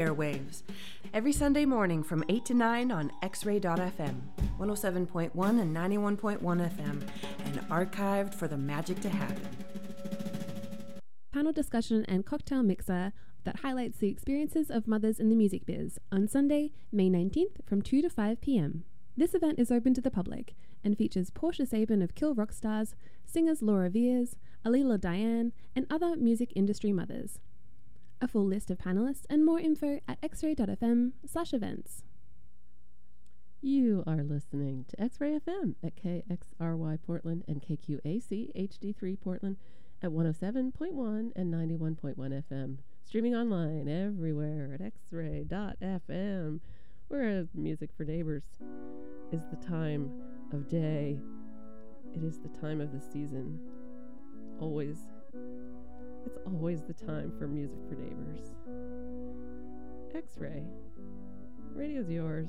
airwaves every Sunday morning from 8 to 9 on xray.fm, 107.1 and 91.1 FM, and archived for the magic to happen. Panel discussion and cocktail mixer that highlights the experiences of mothers in the music biz on Sunday, May 19th from 2 to 5 pm. This event is open to the public and features Portia Sabin of Kill Rock Stars, singers Laura Veirs, Alela Diane, and other music industry mothers. A full list of panelists and more info at xray.fm slash events. You are listening to X-Ray FM at KXRY Portland and KQAC HD3 Portland at 107.1 and 91.1 FM. Streaming online everywhere at xray.fm, where music for neighbors is the time of day. It is the time of the season. Always it's always the time for music for neighbors. X ray. Radio's yours.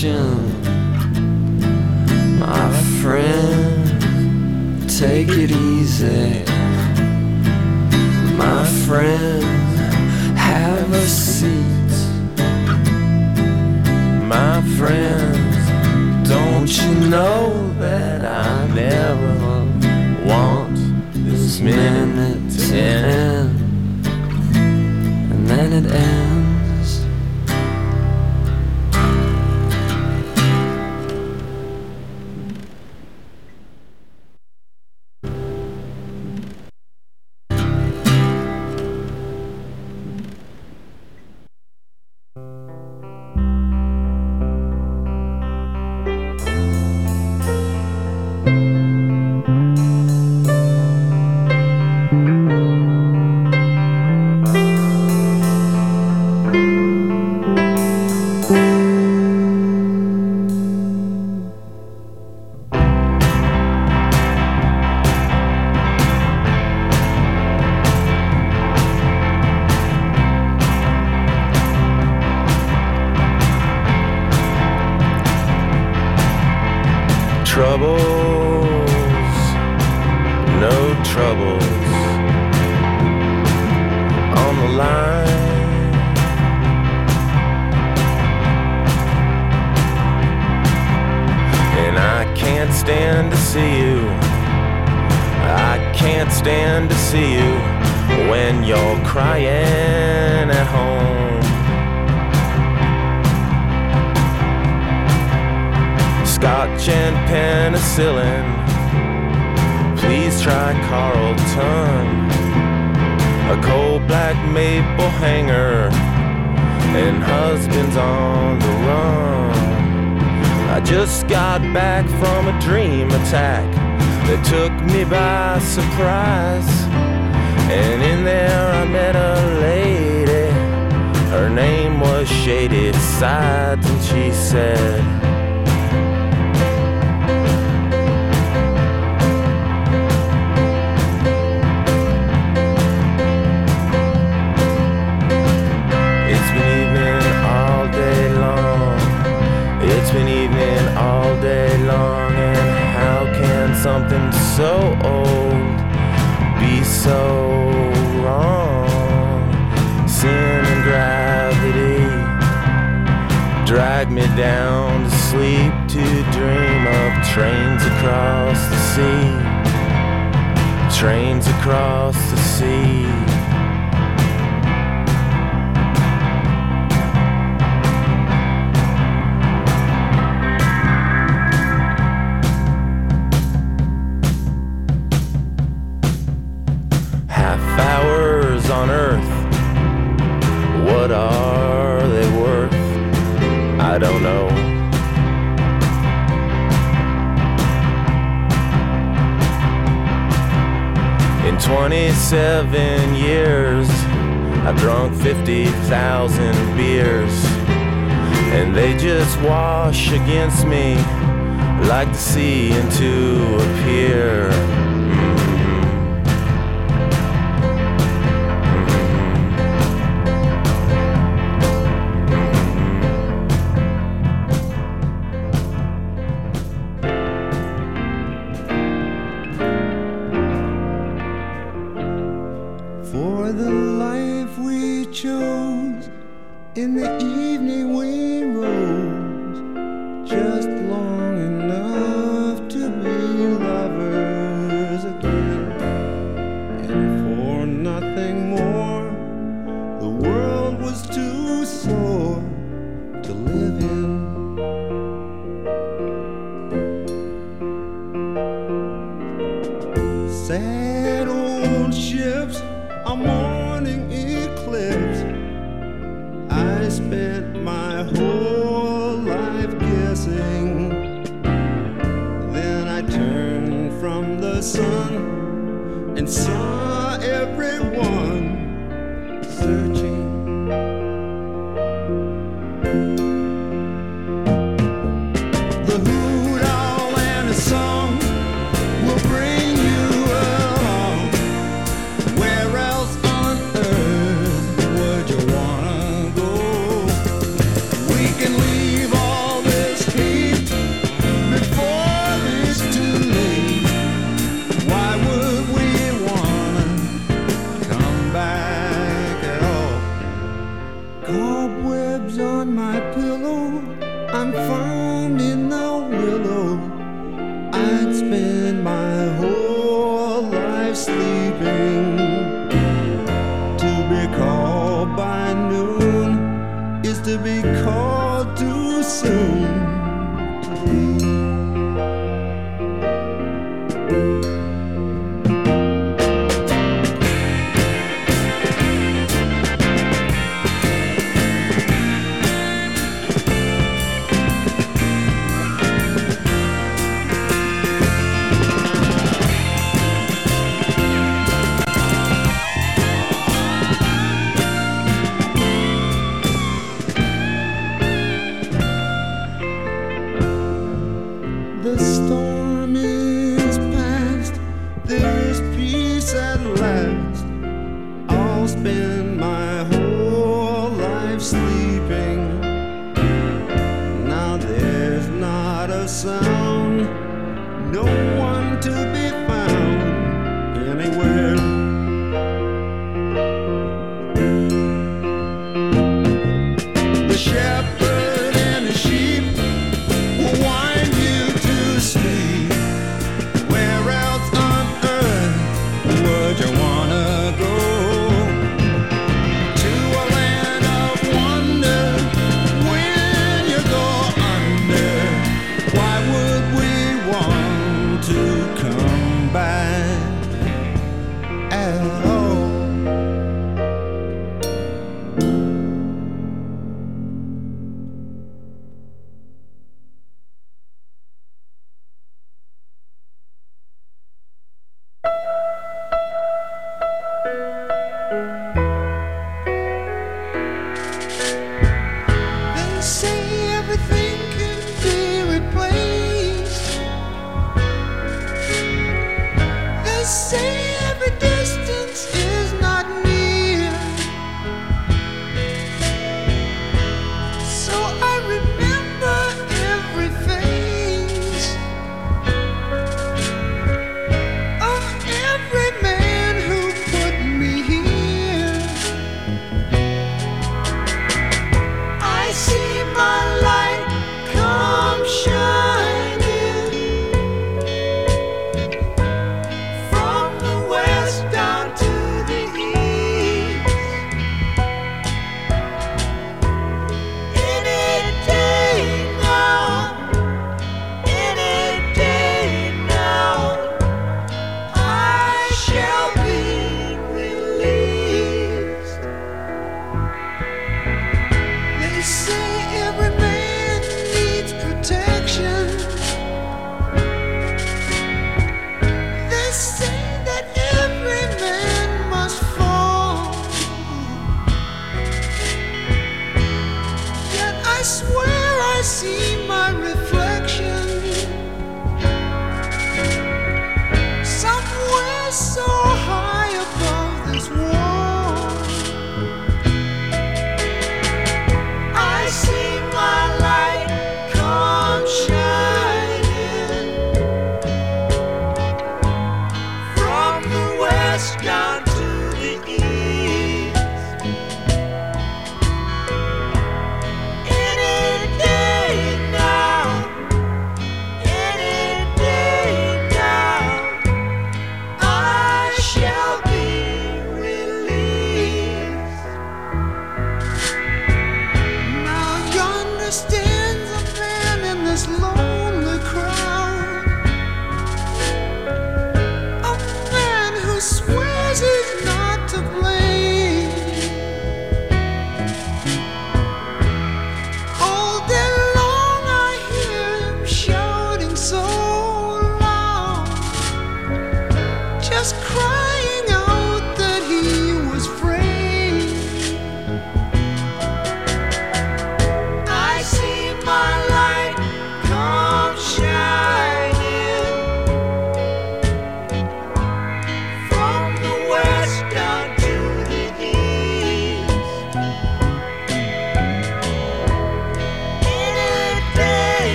passion trouble. got back from a dream attack that took me by surprise. And in there I met a lady, her name was Shady Sides, and she said, so old, be so wrong. Sin and gravity drag me down to sleep to dream of trains across the sea. Trains across the sea. seven years. I've drunk 50,000 beers, and they just wash against me like the sea into a pier.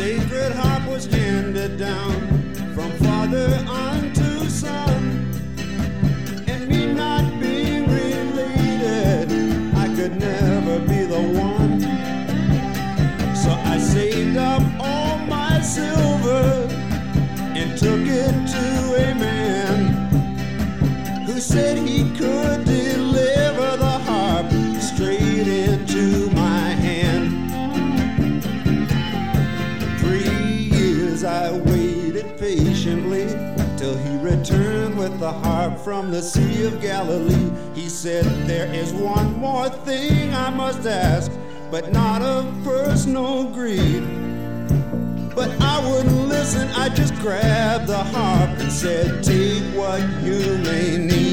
Sacred harp was handed down from father unto son. And me not being related, I could never be the one. So I saved up all my silver and took it to a man who said he from the Sea of Galilee. He said, There is one more thing I must ask, but not of personal greed. But I wouldn't listen, I just grabbed the harp and said, Take what you may need.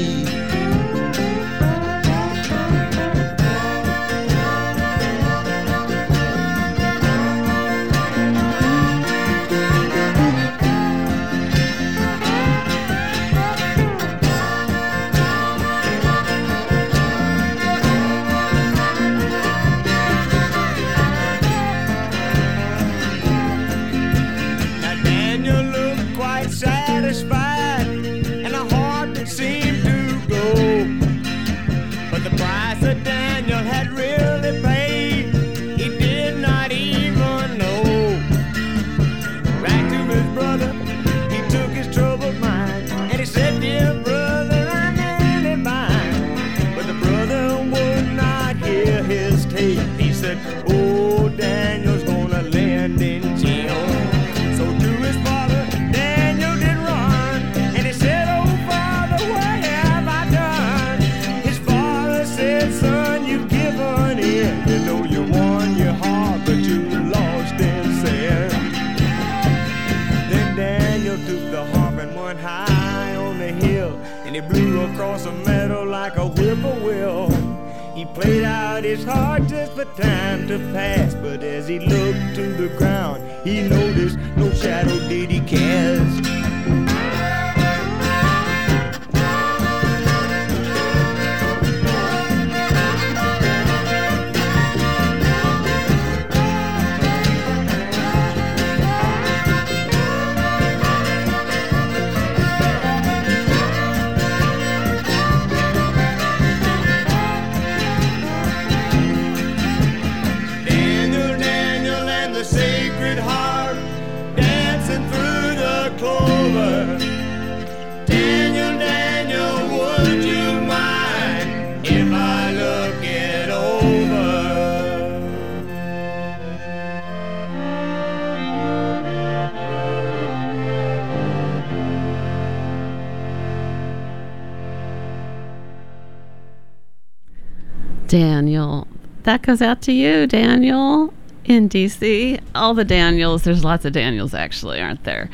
Daniel. That goes out to you, Daniel, in DC. All the Daniels, there's lots of Daniels actually, aren't there?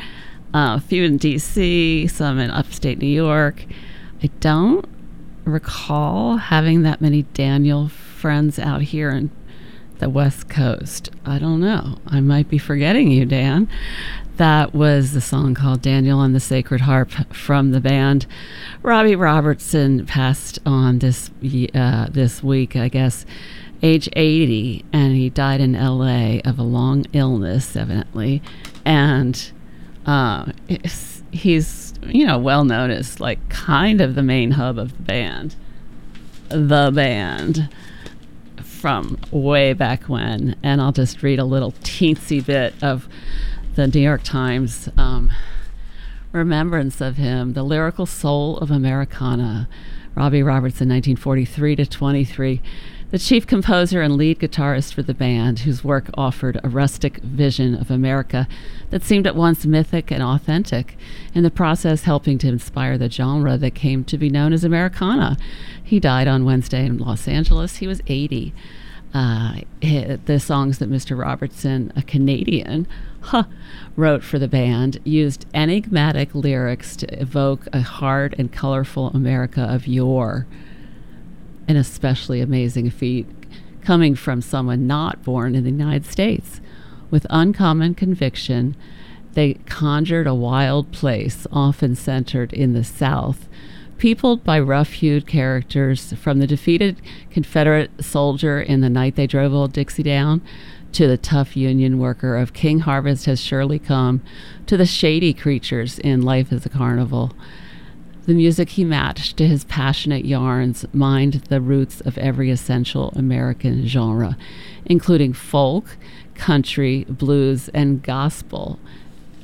Uh, a few in DC, some in upstate New York. I don't recall having that many Daniel friends out here in the West Coast. I don't know. I might be forgetting you, Dan. That was the song called Daniel and the Sacred Harp from the band. Robbie Robertson passed on this uh, this week, I guess, age 80, and he died in L.A. of a long illness, evidently. And uh, he's, you know, well known as like kind of the main hub of the band. The band from way back when, and I'll just read a little teensy bit of the New York Times um, remembrance of him, the lyrical soul of Americana, Robbie Robertson, 1943 to 23. The chief composer and lead guitarist for the band, whose work offered a rustic vision of America that seemed at once mythic and authentic, in the process helping to inspire the genre that came to be known as Americana. He died on Wednesday in Los Angeles. He was 80. Uh, the songs that Mr. Robertson, a Canadian, huh, wrote for the band used enigmatic lyrics to evoke a hard and colorful America of yore. An especially amazing feat coming from someone not born in the United States. With uncommon conviction, they conjured a wild place, often centered in the South, peopled by rough hued characters from the defeated Confederate soldier in The Night They Drove Old Dixie Down to the tough Union worker of King Harvest Has Surely Come to the shady creatures in Life is a Carnival. The music he matched to his passionate yarns mined the roots of every essential American genre, including folk, country, blues, and gospel.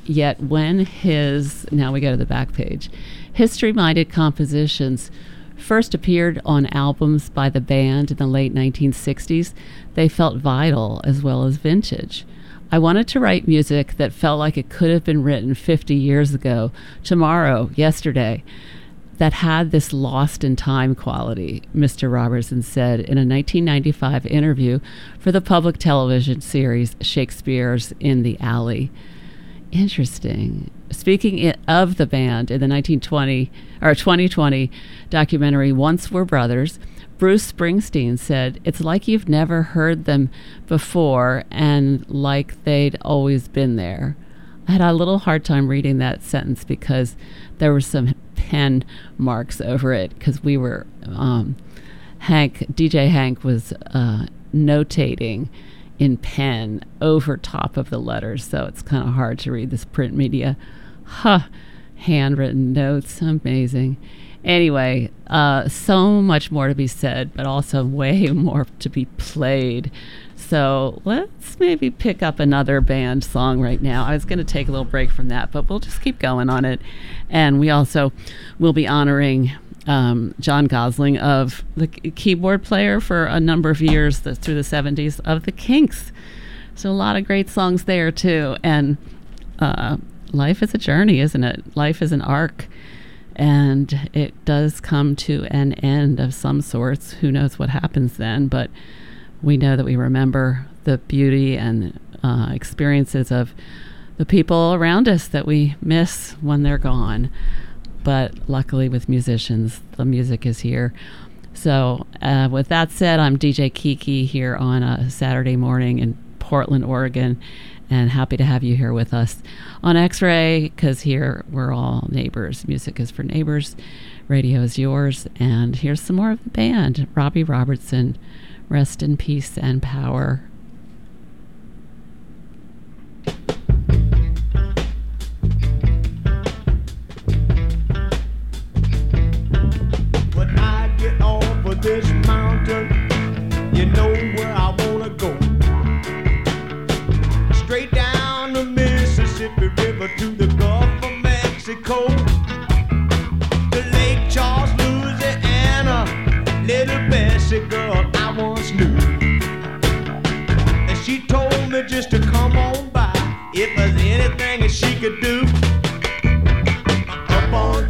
Yet when his, now we go to the back page, history minded compositions first appeared on albums by the band in the late 1960s, they felt vital as well as vintage. I wanted to write music that felt like it could have been written 50 years ago, tomorrow, yesterday, that had this lost in time quality, Mr. Robertson said in a 1995 interview for the public television series Shakespeare's In the Alley. Interesting. Speaking of the band in the 1920 or 2020 documentary Once Were Brothers, Bruce Springsteen said, It's like you've never heard them before and like they'd always been there. I had a little hard time reading that sentence because there were some pen marks over it because we were, um, Hank, DJ Hank was uh, notating in pen over top of the letters, so it's kind of hard to read this print media. Huh, handwritten notes, amazing. Anyway, uh, so much more to be said, but also way more to be played. So let's maybe pick up another band song right now. I was going to take a little break from that, but we'll just keep going on it. And we also will be honoring um, John Gosling of the keyboard player for a number of years the, through the 70s of the Kinks. So a lot of great songs there too. And uh, life is a journey, isn't it? Life is an arc. And it does come to an end of some sorts. Who knows what happens then? But we know that we remember the beauty and uh, experiences of the people around us that we miss when they're gone. But luckily, with musicians, the music is here. So, uh, with that said, I'm DJ Kiki here on a Saturday morning in Portland, Oregon, and happy to have you here with us on X Ray because here we're all neighbors. Music is for neighbors, radio is yours. And here's some more of the band Robbie Robertson. Rest in peace and power. This mountain, you know where I wanna go. Straight down the Mississippi River to the Gulf of Mexico. To Lake Charles, Louisiana, little Bessie girl I once knew. And she told me just to come on by if there's anything that she could do up on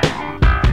Bye.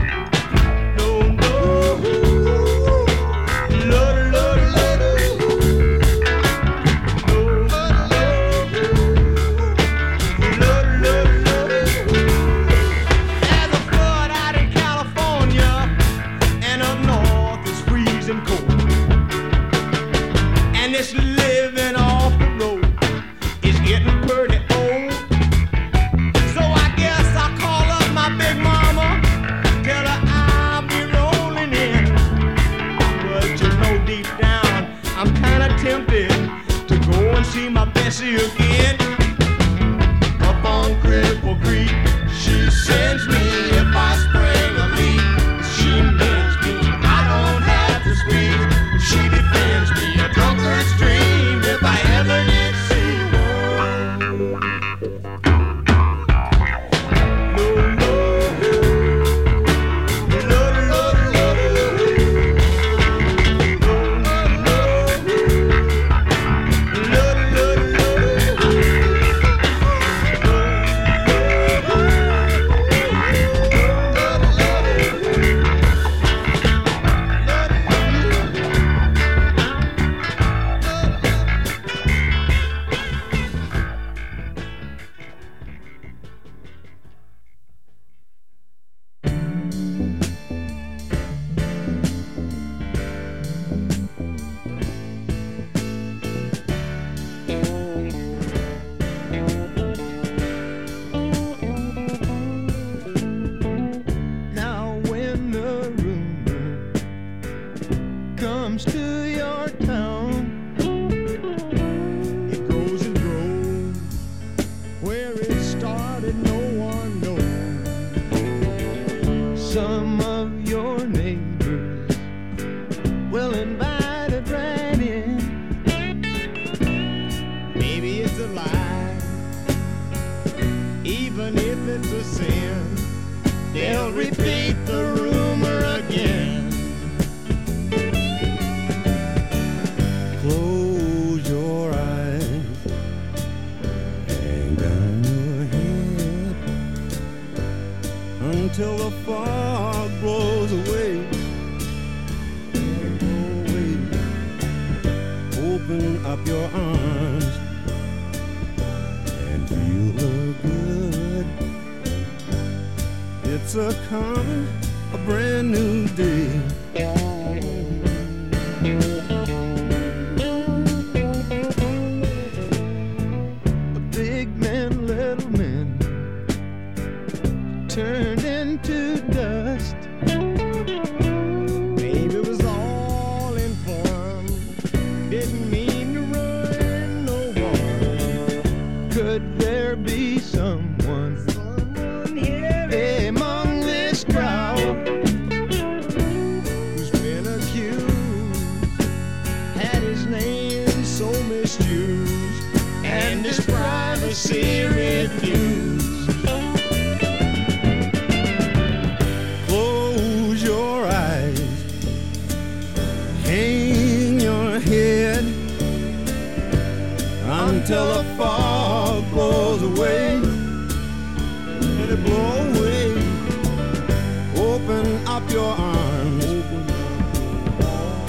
open up your arms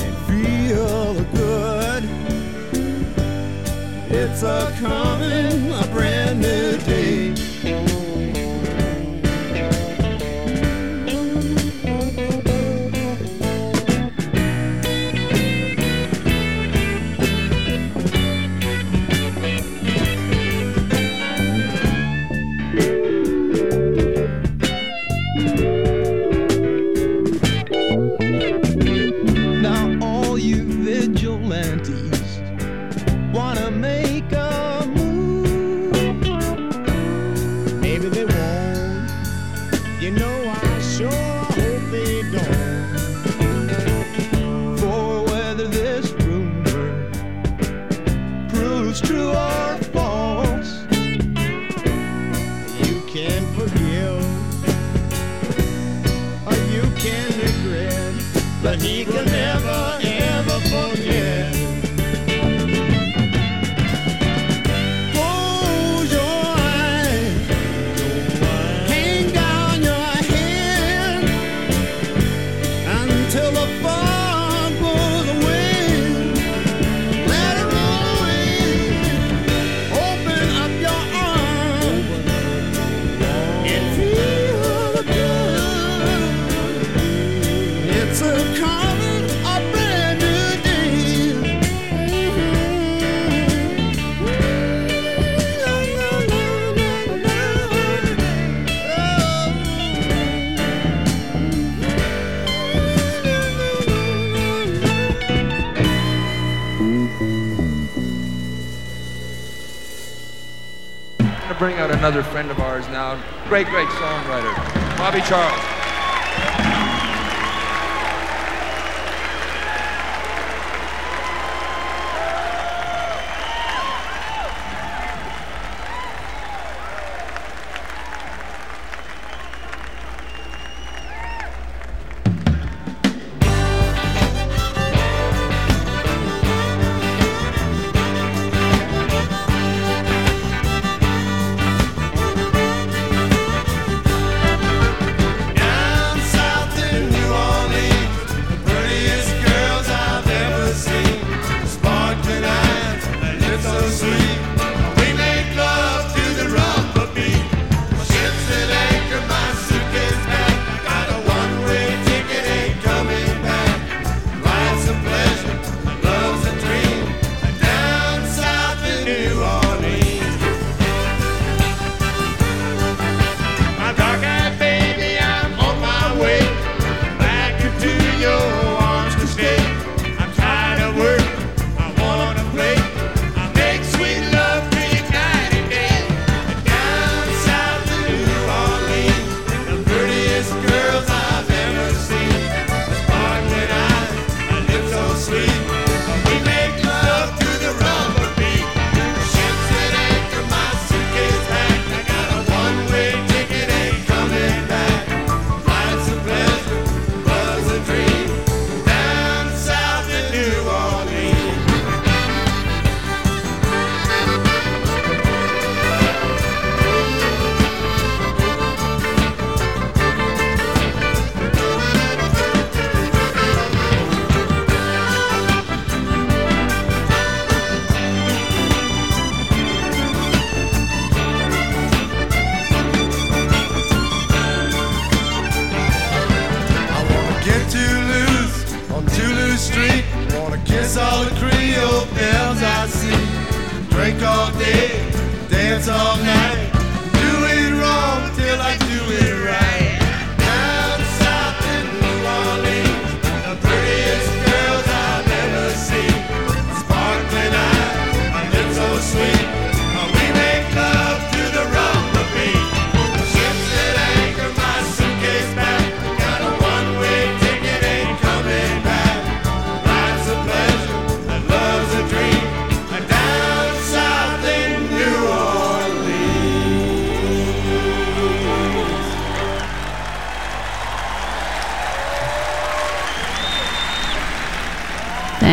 and feel good. It's a coming. To bring out another friend of ours now. Great, great songwriter, Bobby Charles.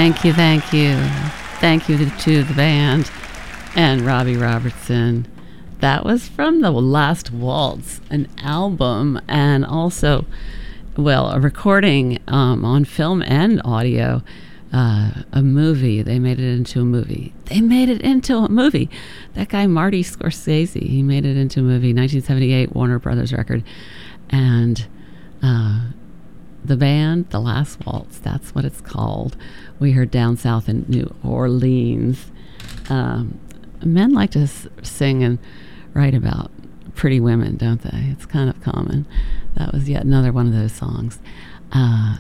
Thank you, thank you. Thank you to, the band and Robbie Robertson. That was from The Last Waltz, an album, and also, well, a recording um, on film and audio, uh, a movie. They made it into a movie. They made it into a movie. That guy, Marty Scorsese, he made it into a movie, 1978 Warner Brothers record. And uh, the band, The Last Waltz, that's what it's called. We heard down south in New Orleans. Um, men like to s- sing and write about pretty women, don't they? It's kind of common. That was yet another one of those songs. Uh,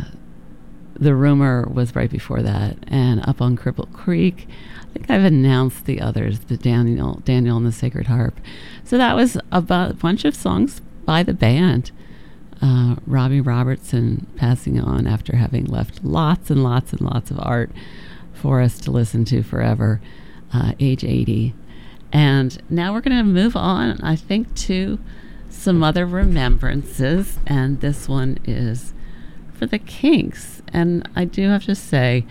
the rumor was right before that, and up on Cripple Creek. I think I've announced the others, the Daniel, Daniel and the Sacred Harp. So that was a bu- bunch of songs by the band. Uh, Robbie Robertson passing on after having left lots and lots and lots of art for us to listen to forever, uh, age 80. And now we're going to move on, I think, to some other remembrances. And this one is for the Kinks. And I do have to say,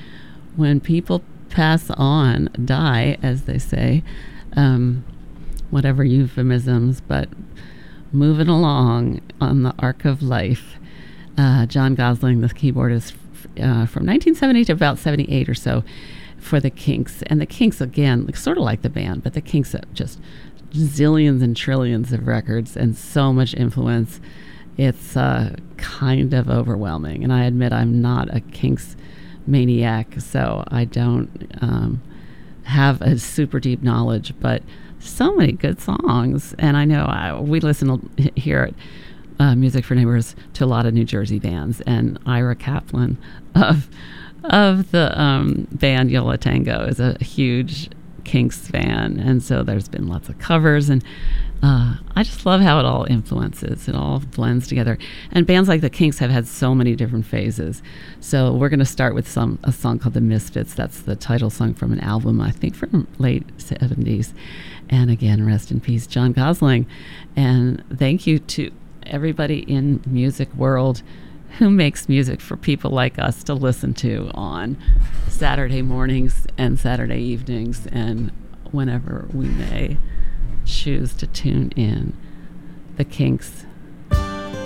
when people pass on, die, as they say, um, whatever euphemisms, but moving along on the arc of life. Uh, John Gosling, the keyboardist uh, from 1970 to about 78 or so for the Kinks. And the Kinks, again, sort of like the band, but the Kinks have just zillions and trillions of records and so much influence. It's uh, kind of overwhelming. And I admit I'm not a Kinks maniac, so I don't um, have a super deep knowledge, but so many good songs. And I know I, we listen here at uh, Music for Neighbors to a lot of New Jersey bands, and Ira Kaplan of of the um, band Yo La Tengo is a huge Kinks fan, and so there's been lots of covers, and uh, I just love how it all influences. It all blends together, and bands like the Kinks have had so many different phases. So we're going to start with some a song called "The Misfits." That's the title song from an album I think from late '70s. And again, rest in peace, John Gosling. And thank you to everybody in music world who makes music for people like us to listen to on Saturday mornings and Saturday evenings and whenever we may choose to tune in. The Kinks,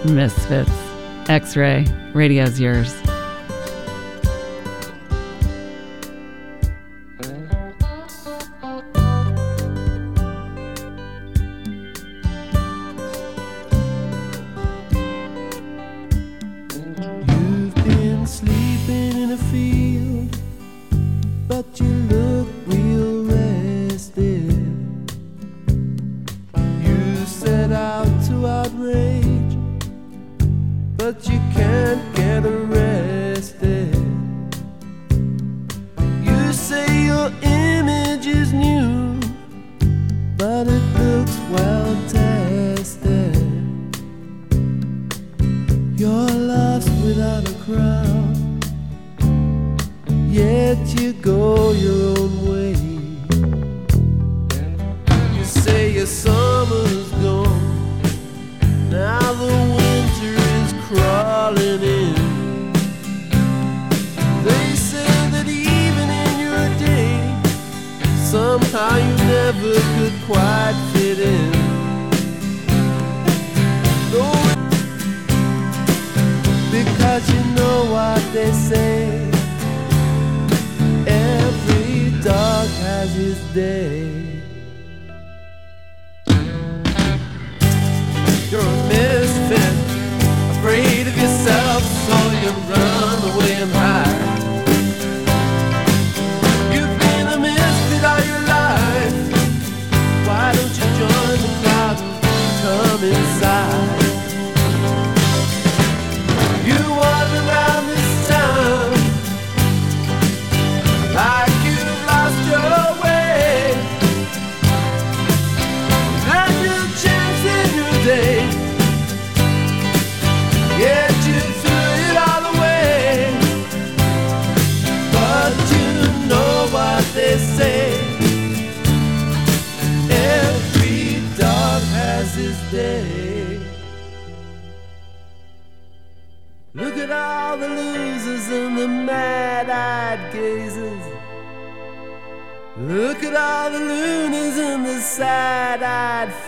Misfits, X Ray, radio's yours.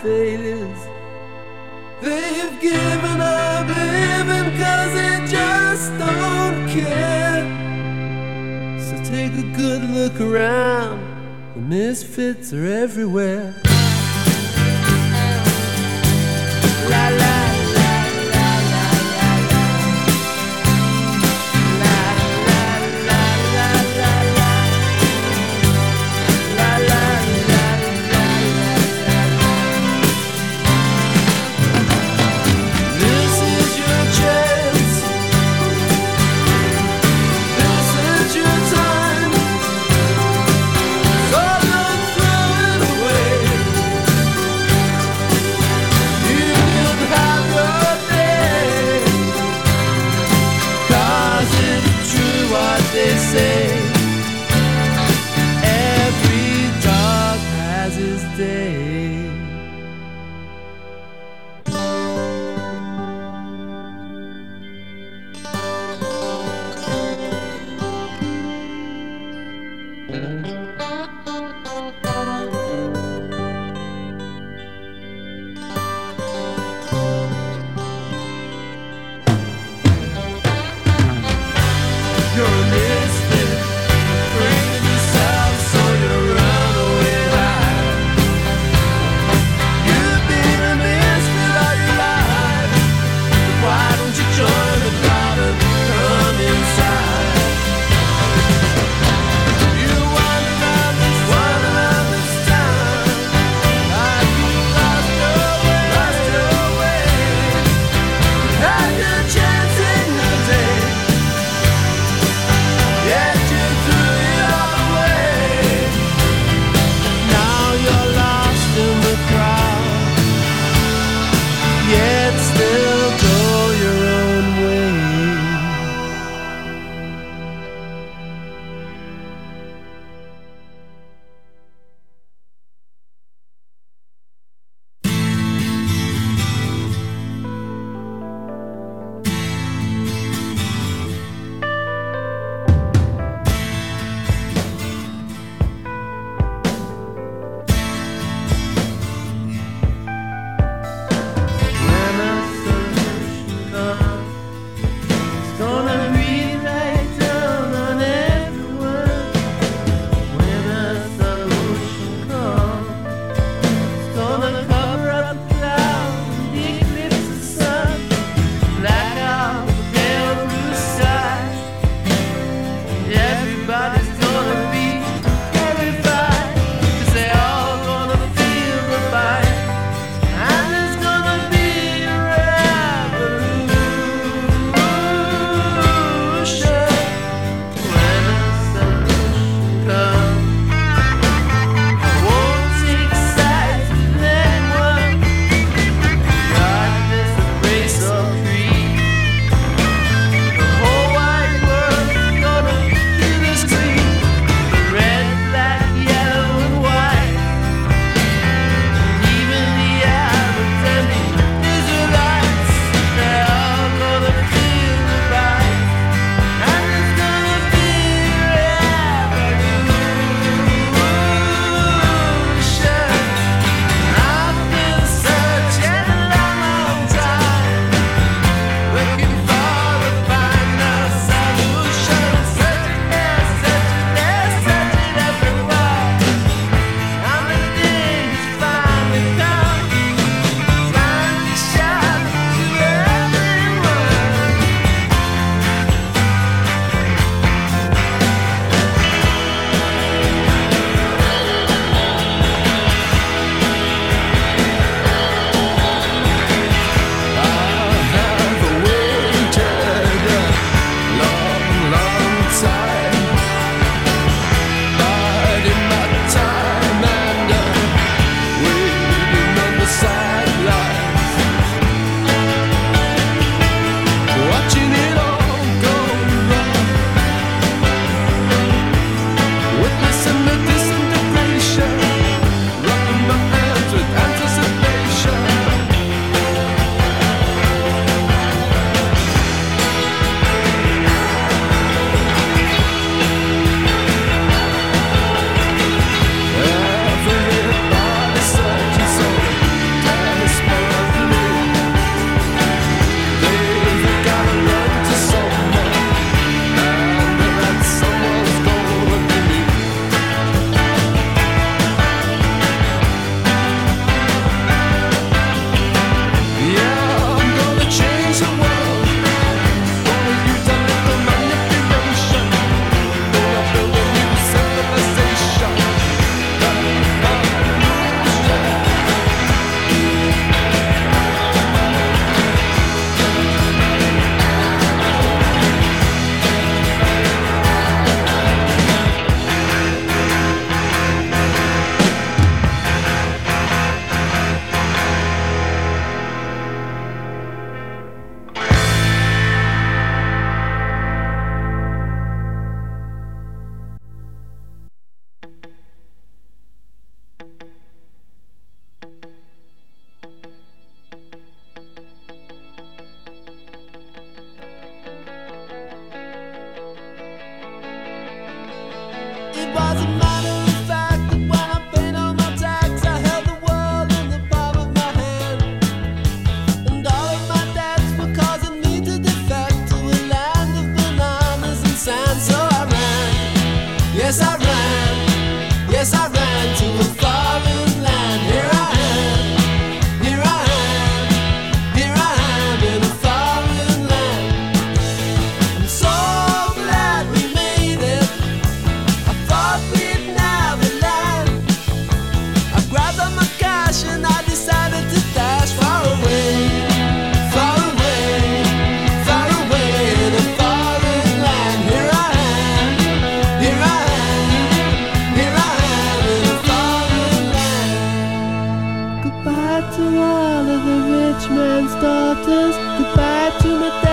Failures. They've given up living cause they just don't care. So take a good look around. The misfits are everywhere. to of the rich man's daughters. Goodbye to my.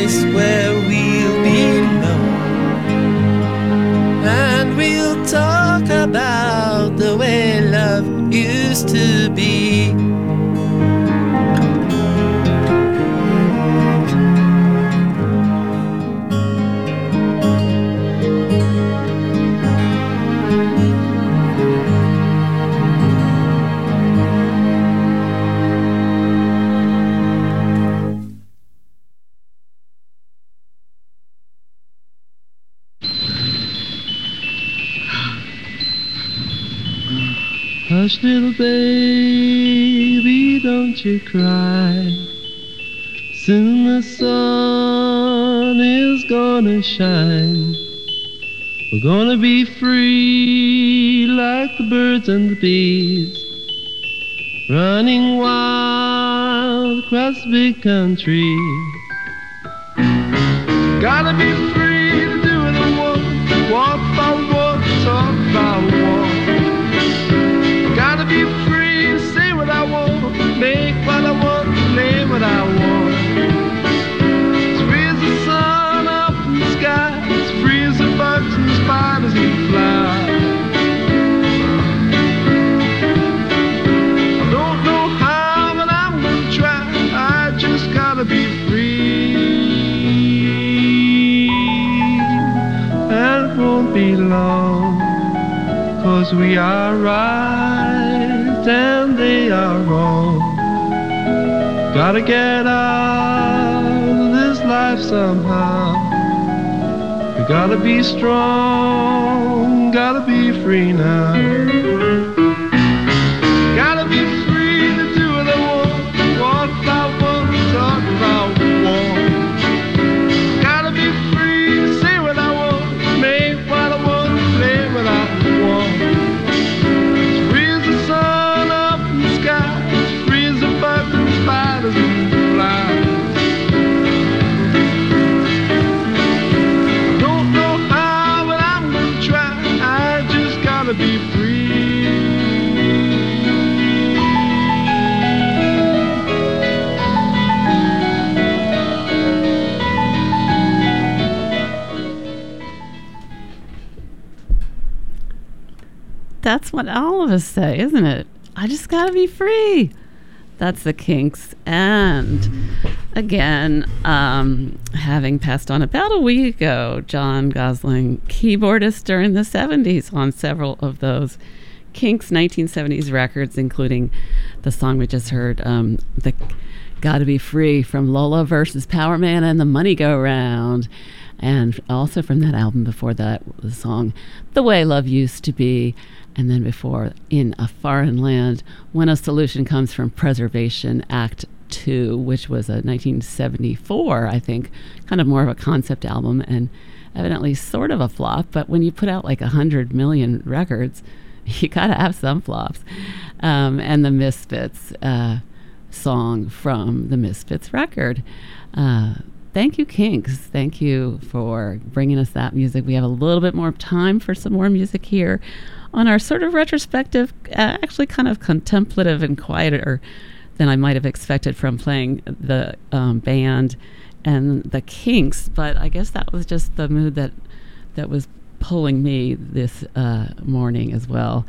place where we'll be known. And we'll talk about the way love used to be. baby, don't you cry. Soon the sun is gonna shine. We're gonna be free like the birds and the bees. Running wild across the big country. Gotta be free. Cause we are right and they are wrong. Gotta get out of this life somehow. We gotta be strong, gotta be free now. Of us say, isn't it? I just gotta be free. That's the Kinks. And again, um, having passed on about a week ago, John Gosling, keyboardist during the 70s on several of those Kinks 1970s records, including the song we just heard, um, the Gotta Be Free from Lola versus Power Man and the Money Go Round. And also from that album before that, the song The Way Love Used to Be. And then before, In a Foreign Land, When a Solution Comes from Preservation Act 2, which was a 1974, I think, kind of more of a concept album and evidently sort of a flop. But when you put out like 100 million records, you got to have some flops. Um, and the Misfits uh, song from the Misfits record. Uh, thank you, Kinks. Thank you for bringing us that music. We have a little bit more time for some more music here on our sort of retrospective, uh, actually kind of contemplative and quieter than I might have expected from playing the um, band and the Kinks. But I guess that was just the mood that that was pulling me this uh, morning as well.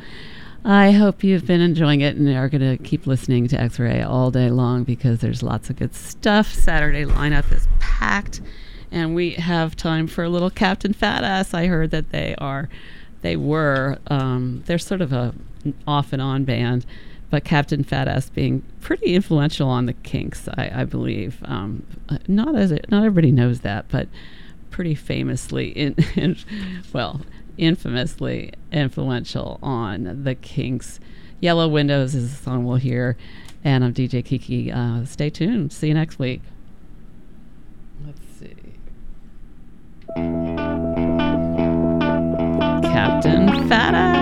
I hope you've been enjoying it and are going to keep listening to X Ray all day long because there's lots of good stuff. Saturday lineup is packed, and we have time for a little Captain Fat Ass. I heard that they are, they were, um, they're sort of a off and on band, but Captain Fat Ass being pretty influential on the Kinks, I, I believe. Um, not as it, not everybody knows that, but pretty famously in, in well infamously influential on the Kinks. Yellow Windows is a song we'll hear, and I'm DJ Kiki. Uh, stay tuned. See you next week. Let's see. Captain Fat Ass.